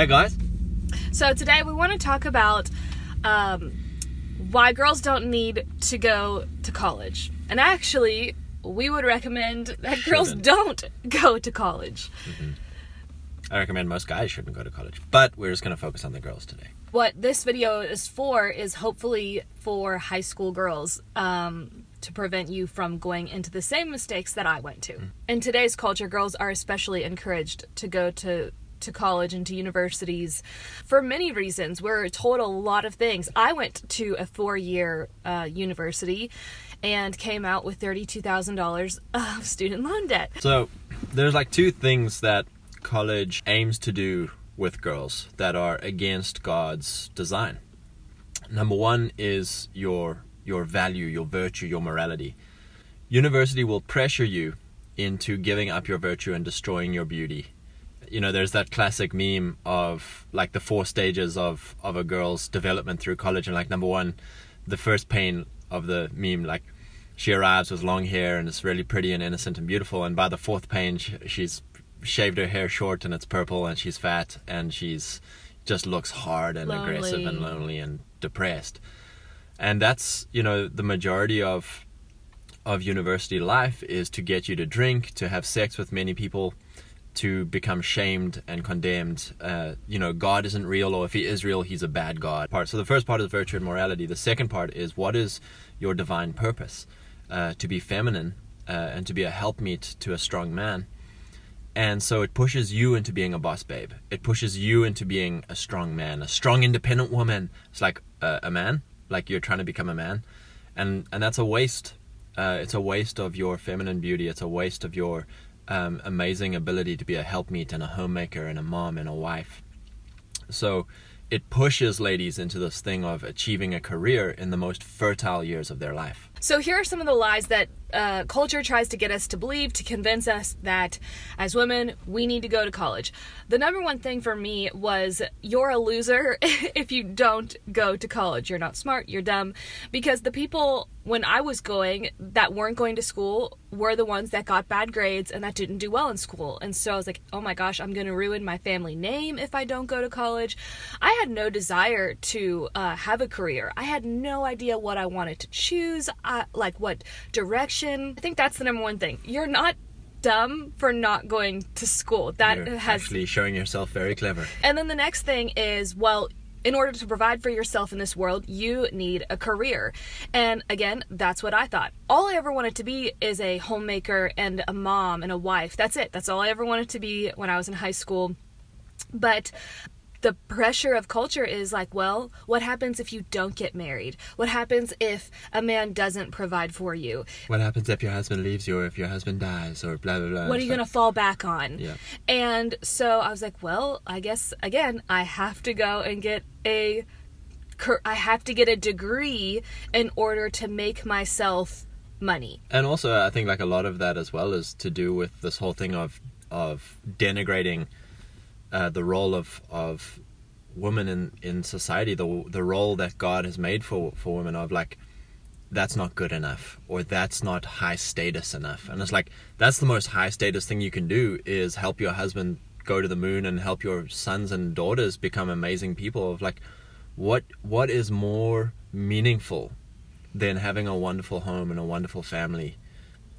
Hey guys. So today we want to talk about um, why girls don't need to go to college. And actually, we would recommend that girls Shouldn't. don't go to college. I recommend most guys shouldn't go to college, but we're just going to focus on the girls today. What this video is for is hopefully for high school girls um, to prevent you from going into the same mistakes that I went to. In today's culture, girls are especially encouraged to go to to college and to universities for many reasons. We're told a lot of things. I went to a four-year uh, university and came out with thirty-two thousand dollars of student loan debt. So, there's like two things that college aims to do with girls that are against God's design. Number one is your your value, your virtue, your morality. University will pressure you into giving up your virtue and destroying your beauty. You know, there's that classic meme of like the four stages of of a girl's development through college, and like number one, the first pane of the meme, like she arrives with long hair and it's really pretty and innocent and beautiful, and by the fourth pane, she, she's shaved her hair short and it's purple, and she's fat and she's just looks hard and aggressive and Lonely. lonely and depressed. And that's you know the majority of of university life is to get you to drink to have sex with many people to become shamed and condemned uh, you know god isn't real or if he is real he's a bad god part so the first part is virtue and morality the second part is what is your divine purpose uh, to be feminine uh, and to be a helpmeet to a strong man and so it pushes you into being a boss babe. It pushes you into being a strong man, a strong independent woman. It's like a, man, like you're trying to become a man, and and that's a waste. Uh, it's a waste of your feminine beauty. It's a waste of your um, amazing ability to be a helpmeet and a homemaker and a mom and a wife. So it pushes ladies into this thing of achieving a career in the most fertile years of their life. So here are some of the lies that uh, culture tries to get us to believe to convince us that as women we need to go to college. The number one thing for me was you're a loser if you don't go to college. You're not smart, you're dumb. Because the people when I was going that weren't going to school were the ones that got bad grades and that didn't do well in school. And so I was like, oh my gosh, I'm going to ruin my family name if I don't go to college. I had no desire to uh, have a career. I had no idea what I wanted to choose, uh, like what direction. I think that's the number one thing. You're not dumb for not going to school. That You're has actually showing yourself very clever. and then the next thing is, well, in order to provide for yourself in this world, you need a career. And again, that's what I thought. All I ever wanted to be is a homemaker and a mom and a wife. That's it. That's all I ever wanted to be when I was in high school. But the pressure of culture is like, well, what happens if you don't get married? What happens if a man doesn't provide for you? What happens if your husband leaves you or if your husband dies or blah blah blah? what are you going to fall back on? Yeah. And so I was like, well, I guess again, I have to go and get a cur- I have to get a degree in order to make myself money. And also, I think like a lot of that as well is to do with this whole thing of of denigrating uh, the role of of women in in society, the the role that God has made for for women of like that's not good enough or that's not high status enough. And it's like that's the most high status thing you can do is help your husband go to the moon and help your sons and daughters become amazing people of like what what is more meaningful than having a wonderful home and a wonderful family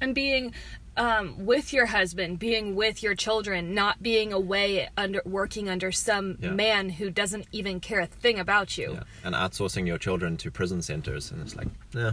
And being um, with your husband, being with your children, not being away under working under some Yeah. man who doesn't even care a thing about you. Yeah, and outsourcing your children to prison centers, and it's like, yeah,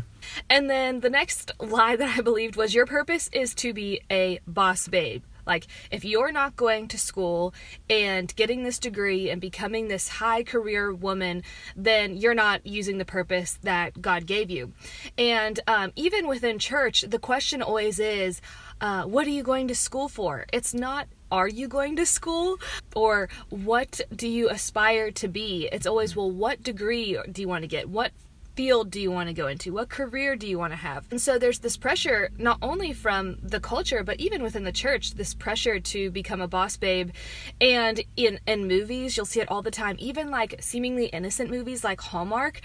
And then the next lie that I believed was your purpose is to be a boss babe. Like, if you're not going to school and getting this degree and becoming this high career woman, then you're not using the purpose that God gave you. And um, even within church, the question always is, uh, what are you going to school for? It's not, are you going to school? Or what do you aspire to be? It's always, well, what degree do you want to get? What field do you want to go into? What career do you want to have? And so there's this pressure, not only from the culture, but even within the church, this pressure to become a boss babe. And in, in movies, you'll see it all the time, even like seemingly innocent movies like Hallmark,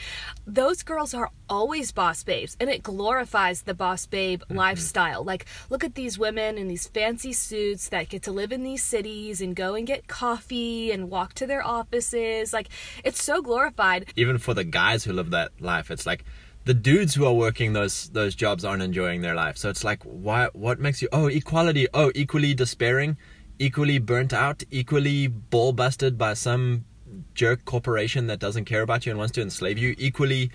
those girls are always boss babes. And it glorifies the boss babe mm-hmm. lifestyle. Like, look at these women in these fancy suits that get to live in these cities and go and get coffee and walk to their offices. Like, it's so glorified. Even for the guys who live that life life. It's like the dudes who are working those those jobs aren't enjoying their life. So it's like why what makes you oh equality, oh equally despairing, equally burnt out, equally ball busted by some jerk corporation that doesn't care about you and wants to enslave you, equally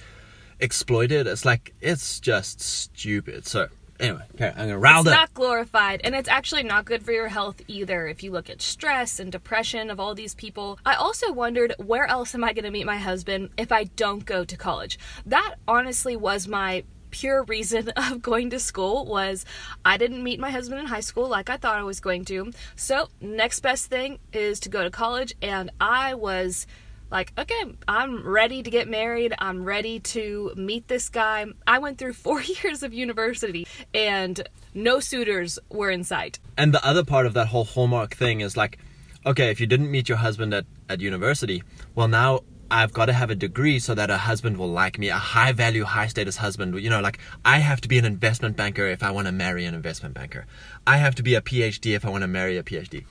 exploited. It's like it's just stupid. So Anyway, okay, I'm gonna rile it's up. not glorified, and it's actually not good for your health either. If you look at stress and depression of all these people, I also wondered where else am I gonna meet my husband if I don't go to college? That honestly was my pure reason of going to school was I didn't meet my husband in high school like I thought I was going to. So, next best thing is to go to college and I was like, okay, I'm ready to get married. I'm ready to meet this guy. I went through four years of university and no suitors were in sight. And the other part of that whole hallmark thing is like, okay, if you didn't meet your husband at, at university, well, now I've got to have a degree so that a husband will like me, a high value, high status husband. You know, like I have to be an investment banker if I want to marry an investment banker. I have to be a PhD if I want to marry a PhD.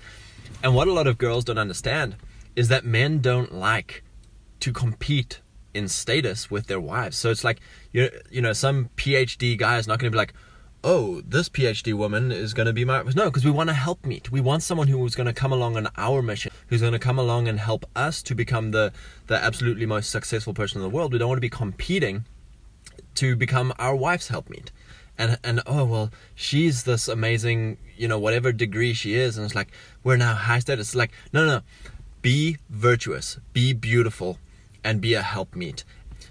And what a lot of girls don't understand is that men don't like to compete in status with their wives. So it's like you you know some PhD guy is not going to be like, oh, this PhD woman is going to be my no, because we want to help meet. We want someone who is going to come along on our mission, who's going to come along and help us to become the the absolutely most successful person in the world. We don't want to be competing to become our wife's helpmeet. And and oh well, she's this amazing, you know, whatever degree she is, and it's like we're now high status. It's like no, no, no be virtuous, be beautiful, and be a helpmeet.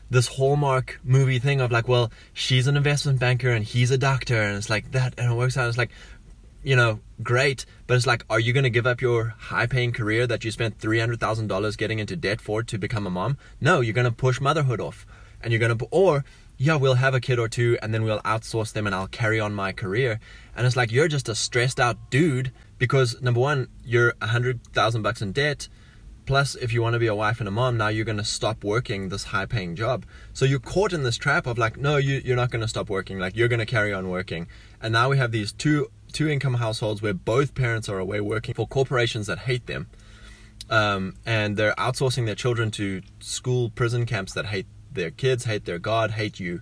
This Hallmark movie thing of like, well, she's an investment banker and he's a doctor, and it's like that, and it works out. It's like, you know, great, but it's like, are you going to give up your high paying career that you spent $300,000 getting into debt for to become a mom? No, you're going to push motherhood off. And you're going to, or, yeah, we'll have a kid or two and then we'll outsource them and I'll carry on my career. And it's like, you're just a stressed out dude because number one, you're a hundred thousand bucks in debt. Plus, if you want to be a wife and a mom, now you're going to stop working this high paying job. So you're caught in this trap of like, no, you, you're not going to stop working. Like, you're going to carry on working. And now we have these two two income households where both parents are away working for corporations that hate them. Um, and they're outsourcing their children to school prison camps that hate their kids, hate their God, hate you.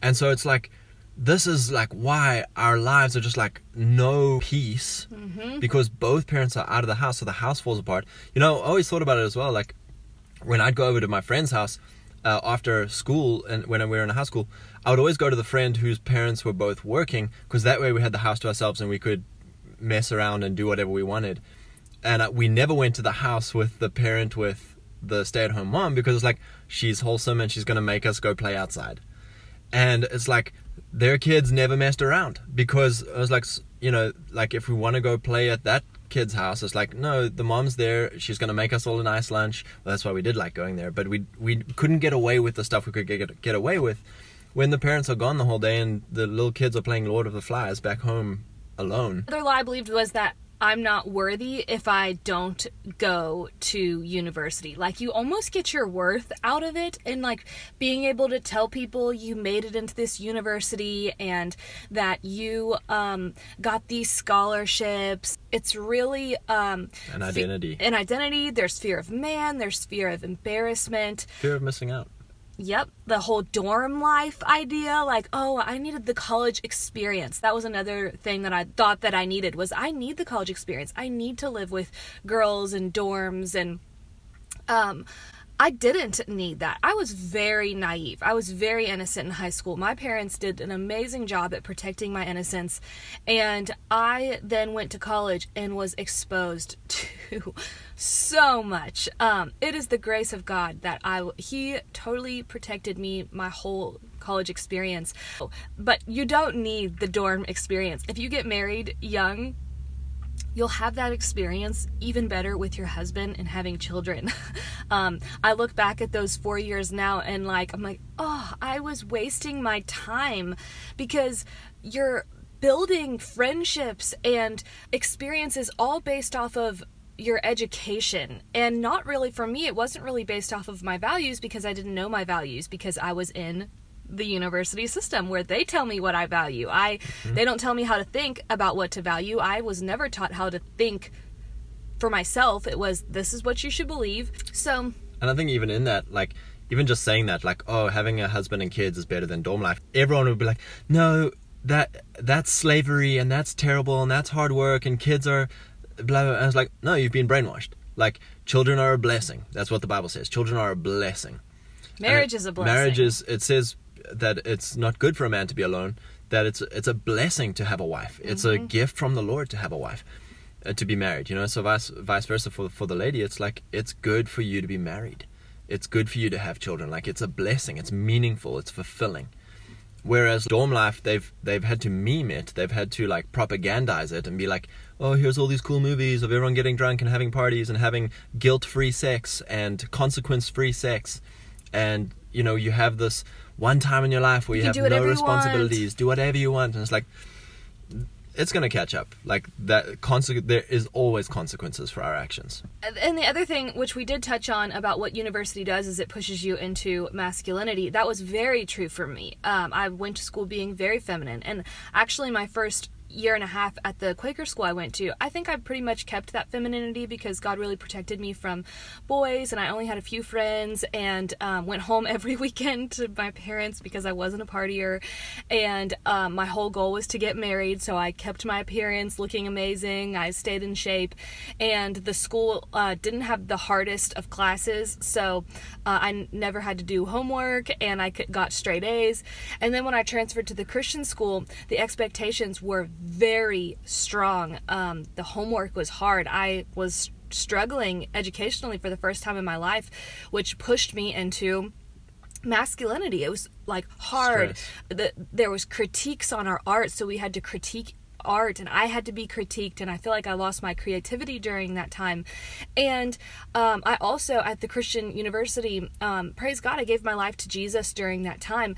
And so it's like, this is like why our lives are just like no peace mm-hmm. because both parents are out of the house so the house falls apart. You know i always thought about it as well like when i'd go over to my friend's house uh, after school and when we were in a high school i would always go to the friend whose parents were both working because that way we had the house to ourselves and we could mess around and do whatever we wanted. And uh, we never went to the house with the parent with the stay-at-home mom because it's like she's wholesome and she's going to make us go play outside. And it's like their kids never messed around because I was like, you know, like if we want to go play at that kid's house, it's like, no, the mom's there. She's gonna make us all a nice lunch. Well, that's why we did like going there, but we we couldn't get away with the stuff we could get get away with when the parents are gone the whole day and the little kids are playing Lord of the Flies back home alone. Another lie I believed was that I'm not worthy if I don't go to university. Like, you almost get your worth out of it, and like being able to tell people you made it into this university and that you um, got these scholarships. It's really um, an identity. An identity. There's fear of man, there's fear of embarrassment, fear of missing out. Yep, the whole dorm life idea, like, oh, I needed the college experience. That was another thing that I thought that I needed was I need the college experience. I need to live with girls and dorms and um I didn't need that. I was very naive. I was very innocent in high school. My parents did an amazing job at protecting my innocence. And I then went to college and was exposed to so much. Um, it is the grace of God that I, He totally protected me my whole college experience. But you don't need the dorm experience. If you get married young, you'll have that experience even better with your husband and having children. um, I look back at those four years now and like, I'm like, oh, I was wasting my time because you're building friendships and experiences all based off of your education and not really for me it wasn't really based off of my values because I didn't know my values because I was in the university system where they tell me what I value. I mm-hmm. they don't tell me how to think about what to value. I was never taught how to think for myself. It was this is what you should believe. So And I think even in that like even just saying that like oh having a husband and kids is better than dorm life. Everyone would be like no that that's slavery and that's terrible and that's hard work and kids are blah blah. And I was like no you've been brainwashed. Like children are a blessing. That's what the Bible says. Children are a blessing. Marriage is a blessing. Marriage is it says that it's not good for a man to be alone. That it's it's a blessing to have a wife. It's mm-hmm. a gift from the Lord to have a wife, uh, to be married. You know, so vice vice versa for for the lady. It's like it's good for you to be married. It's good for you to have children. Like it's a blessing. It's meaningful. It's fulfilling. Whereas dorm life, they've they've had to meme it. They've had to like propagandize it and be like, oh, here's all these cool movies of everyone getting drunk and having parties and having guilt-free sex and consequence-free sex, and you know you have this one time in your life where you, you have no responsibilities, do whatever you want, and it's like it's gonna catch up. Like that, conse- there is always consequences for our actions. And the other thing, which we did touch on about what university does, is it pushes you into masculinity. That was very true for me. Um, I went to school being very feminine, and actually, my first year and a half at the Quaker school I went to, I think I pretty much kept that femininity because God really protected me from boys, and I only had a few friends, and um, went home every weekend to my parents because I wasn't a partier, and um, my whole goal was to get married, so I kept my appearance looking amazing. I stayed in shape, and the school uh, didn't have the hardest of classes, so uh, I never had to do homework, and I got straight A's. And then when I transferred to the Christian school, the expectations were very strong. Um, the homework was hard. I was struggling educationally for the first time in my life, which pushed me into masculinity. It was like hard. The, there was critiques on our art, so we had to critique art and I had to be critiqued and I feel like I lost my creativity during that time. And um, I also at the Christian University, um, praise God, I gave my life to Jesus during that time.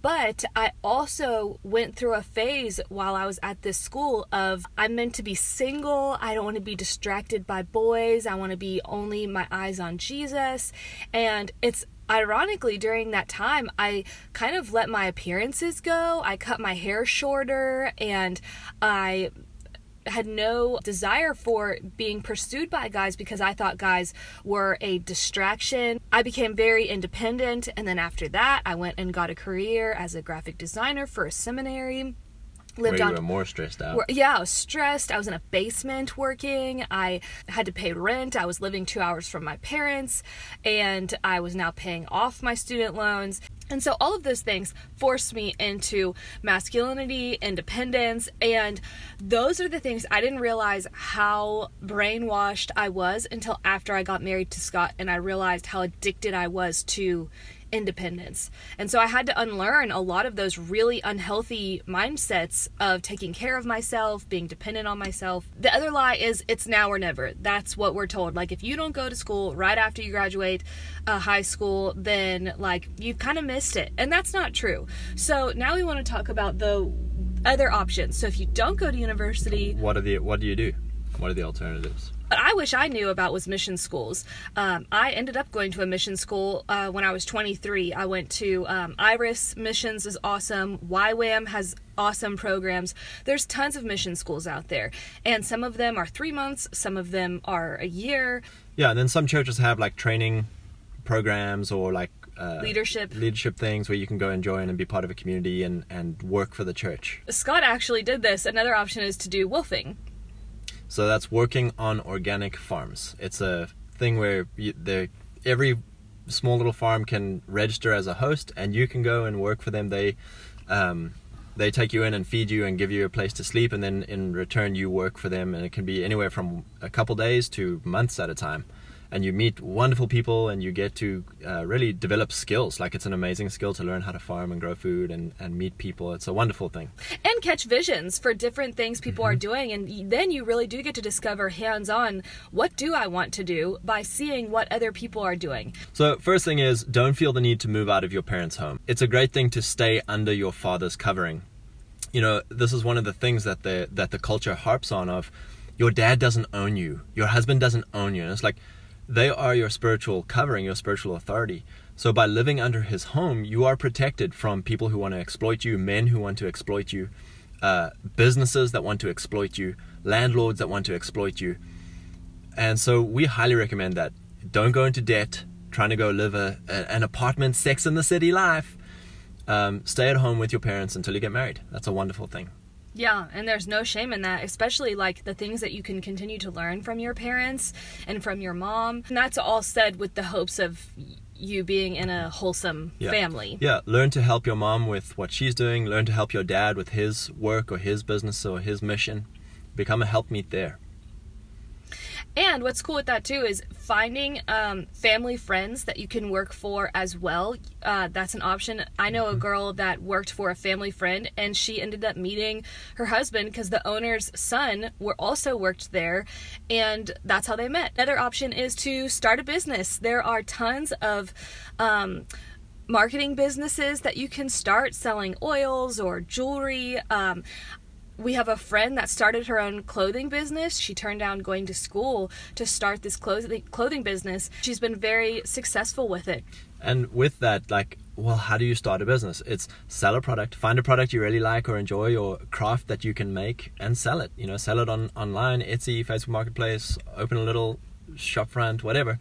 But I also went through a phase while I was at this school of I'm meant to be single. I don't want to be distracted by boys. I want to be only my eyes on Jesus. And it's ironically during that time i kind of let my appearances go i cut my hair shorter and i had no desire for being pursued by guys because I thought guys were a distraction. I became very independent, and then after that, I went and got a career as a graphic designer for a seminary lived Where you on were more stressed out. Yeah, I was stressed. I was in a basement working. I had to pay rent. I was living two hours from my parents, and I was now paying off my student loans. And so all of those things forced me into masculinity, independence, and those are the things I didn't realize how brainwashed I was until after I got married to Scott and I realized how addicted I was to independence. And so I had to unlearn a lot of those really unhealthy mindsets of taking care of myself, being dependent on myself. The other lie is it's now or never. That's what we're told. Like if you don't go to school right after you graduate uh, high school, then like you've kind of missed it. And that's not true. So now we want to talk about the other options. So if you don't go to university, what are the what do you do? What are the alternatives? What I wish I knew about was mission schools. Um, I ended up going to a mission school uh, when I was 23. I went to um, Iris Missions is awesome. YWAM has awesome programs. There's tons of mission schools out there, and some of them are three months, some of them are a year. Yeah, and then some churches have like training programs or like uh, leadership leadership things where you can go and join and be part of a community and and work for the church. Scott actually did this. Another option is to do WWOOFing. So that's working on organic farms. It's a thing where you, every small little farm can register as a host, and you can go and work for them. They um, they take you in and feed you and give you a place to sleep, and then in return you work for them, and it can be anywhere from a couple days to months at a time. And you meet wonderful people and you get to uh, really develop skills. Like it's an amazing skill to learn how to farm and grow food and, and meet people. It's a wonderful thing. And catch visions for different things people Mm-hmm. are doing. And then you really do get to discover hands-on what do i want to do by seeing what other people are doing? So first thing is don't feel the need to move out of your parents home. It's a great thing to stay under your father's covering. You know this is one of the things that the that the culture harps on of your dad doesn't own you. Your husband doesn't own you. And it's like they are your spiritual covering your spiritual authority. So by living under his home you are protected from people who want to exploit you men who want to exploit you uh, businesses that want to exploit you landlords that want to exploit you. And so we highly recommend that. Don't go into debt trying to go live a, a an apartment sex in the city life. Um, stay at home with your parents until you get married. That's a wonderful thing Yeah, and there's no shame in that, especially like the things that you can continue to learn from your parents and from your mom. And that's all said with the hopes of you being in a wholesome Yeah. family. Yeah, learn to help your mom with what she's doing. Learn to help your dad with his work or his business or his mission. Become a helpmeet there. And what's cool with that too is finding um, family friends that you can work for as well. Uh, that's an option. I know a girl that worked for a family friend, and she ended up meeting her husband because the owner's son were also worked there, and that's how they met. Another option is to start a business. There are tons of um, marketing businesses that you can start selling oils or jewelry. Um, we have a friend that started her own clothing business. She turned down going to school to start this clothing clothing business. She's been very successful with it. And with that, like, well, how do you start a business? It's sell a product, find a product you really like or enjoy, or craft that you can make and sell it. You know, sell it on online, Etsy, Facebook Marketplace, open a little shop front, whatever.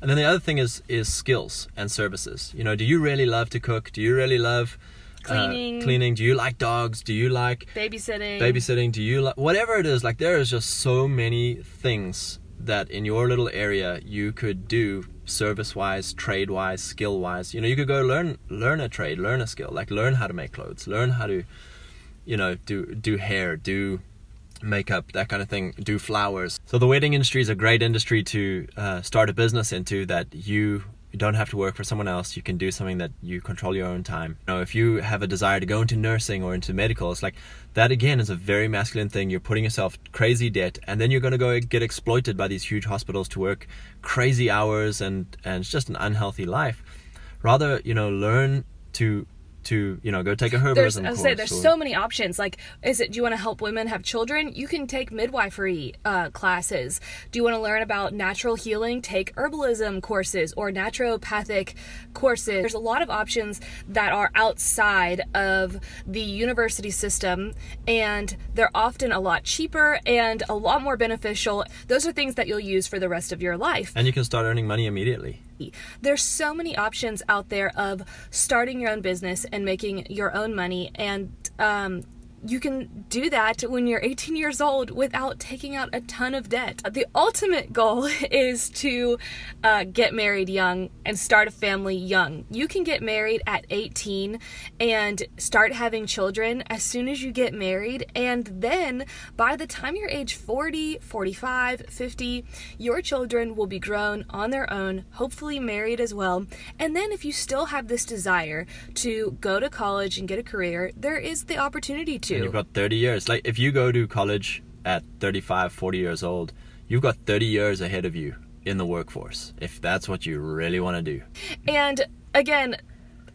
And then the other thing is is skills and services. You know, do you really love to cook? Do you really love uh, Cleaning. cleaning? Do you like dogs? Do you like Babysitting. babysitting do you like whatever it is like there is just so many things that in your little area you could do service wise trade wise skill wise you know you could go learn learn a trade learn a skill like learn how to make clothes learn how to you know do do hair do makeup that kind of thing do flowers so the wedding industry is a great industry to uh, start a business into that you you don't have to work for someone else. You can do something that you control your own time. You know, if you have a desire to go into nursing or into medical, it's like that again is a very masculine thing. You're putting yourself crazy debt, and then you're going to go get exploited by these huge hospitals to work crazy hours, and and it's just an unhealthy life. Rather, you know, learn to to you know go take a There's, herbalism I course. say there's or- so many options. Like, is it? Do you want to help women have children? You can take midwifery uh, classes. Do you want to learn about natural healing? Take herbalism courses or naturopathic courses. There's a lot of options that are outside of the university system, and they're often a lot cheaper and a lot more beneficial. Those are things that you'll use for the rest of your life. and you can start earning money immediately. There's so many options out there of starting your own business and making your own money, and um, you can do that when you're 18 years old without taking out a ton of debt. The ultimate goal is to uh, get married young and start a family young. You can get married at 18 and start having children as soon as you get married, and then by the time you're age 40, 45, 50, your children will be grown on their own, hopefully married as well. And then if you still have this desire to go to college and get a career, there is the opportunity to. And you've got 30 years. Like if you go to college at 35, 40 years old, you've got 30 years ahead of you in the workforce if that's what you really want to do. And again,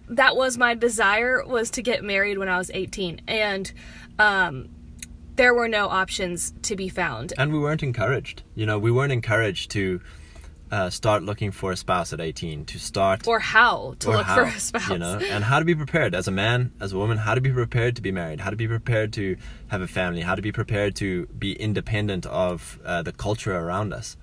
that was my desire was to get married when I was 18 and um there were no options to be found. And we weren't encouraged. You know, we weren't encouraged to uh, start looking for a spouse at 18, to start Or how to or look how, for a spouse. You know, and how to be prepared as a man, as a woman, how to be prepared to be married, how to be prepared to have a family, how to be prepared to be independent of uh, the culture around us.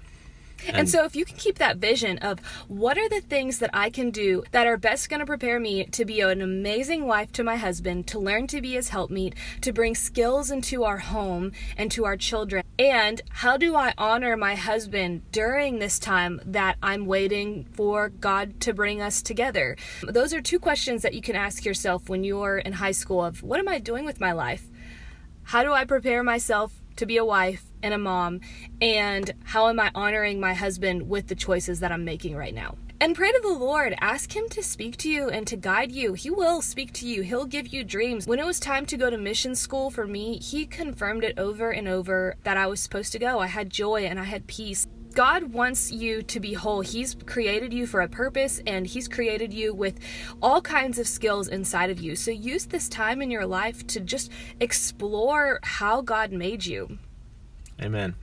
And, so, if you can keep that vision of what are the things that I can do that are best going to prepare me to be an amazing wife to my husband, to learn to be his helpmeet, to bring skills into our home and to our children, and how do I honor my husband during this time that I'm waiting for God to bring us together? Those are two questions that you can ask yourself when you're in high school of what am I doing with my life? How do I prepare myself to be a wife and a mom? And how am I honoring my husband with the choices that I'm making right now? And pray to the Lord. Ask Him to speak to you and to guide you. He will speak to you. He'll give you dreams. When it was time to go to mission school for me, He confirmed it over and over that I was supposed to go. I had joy and I had peace. God wants you to be whole. He's created you for a purpose and He's created you with all kinds of skills inside of you. So use this time in your life to just explore how God made you. Amen.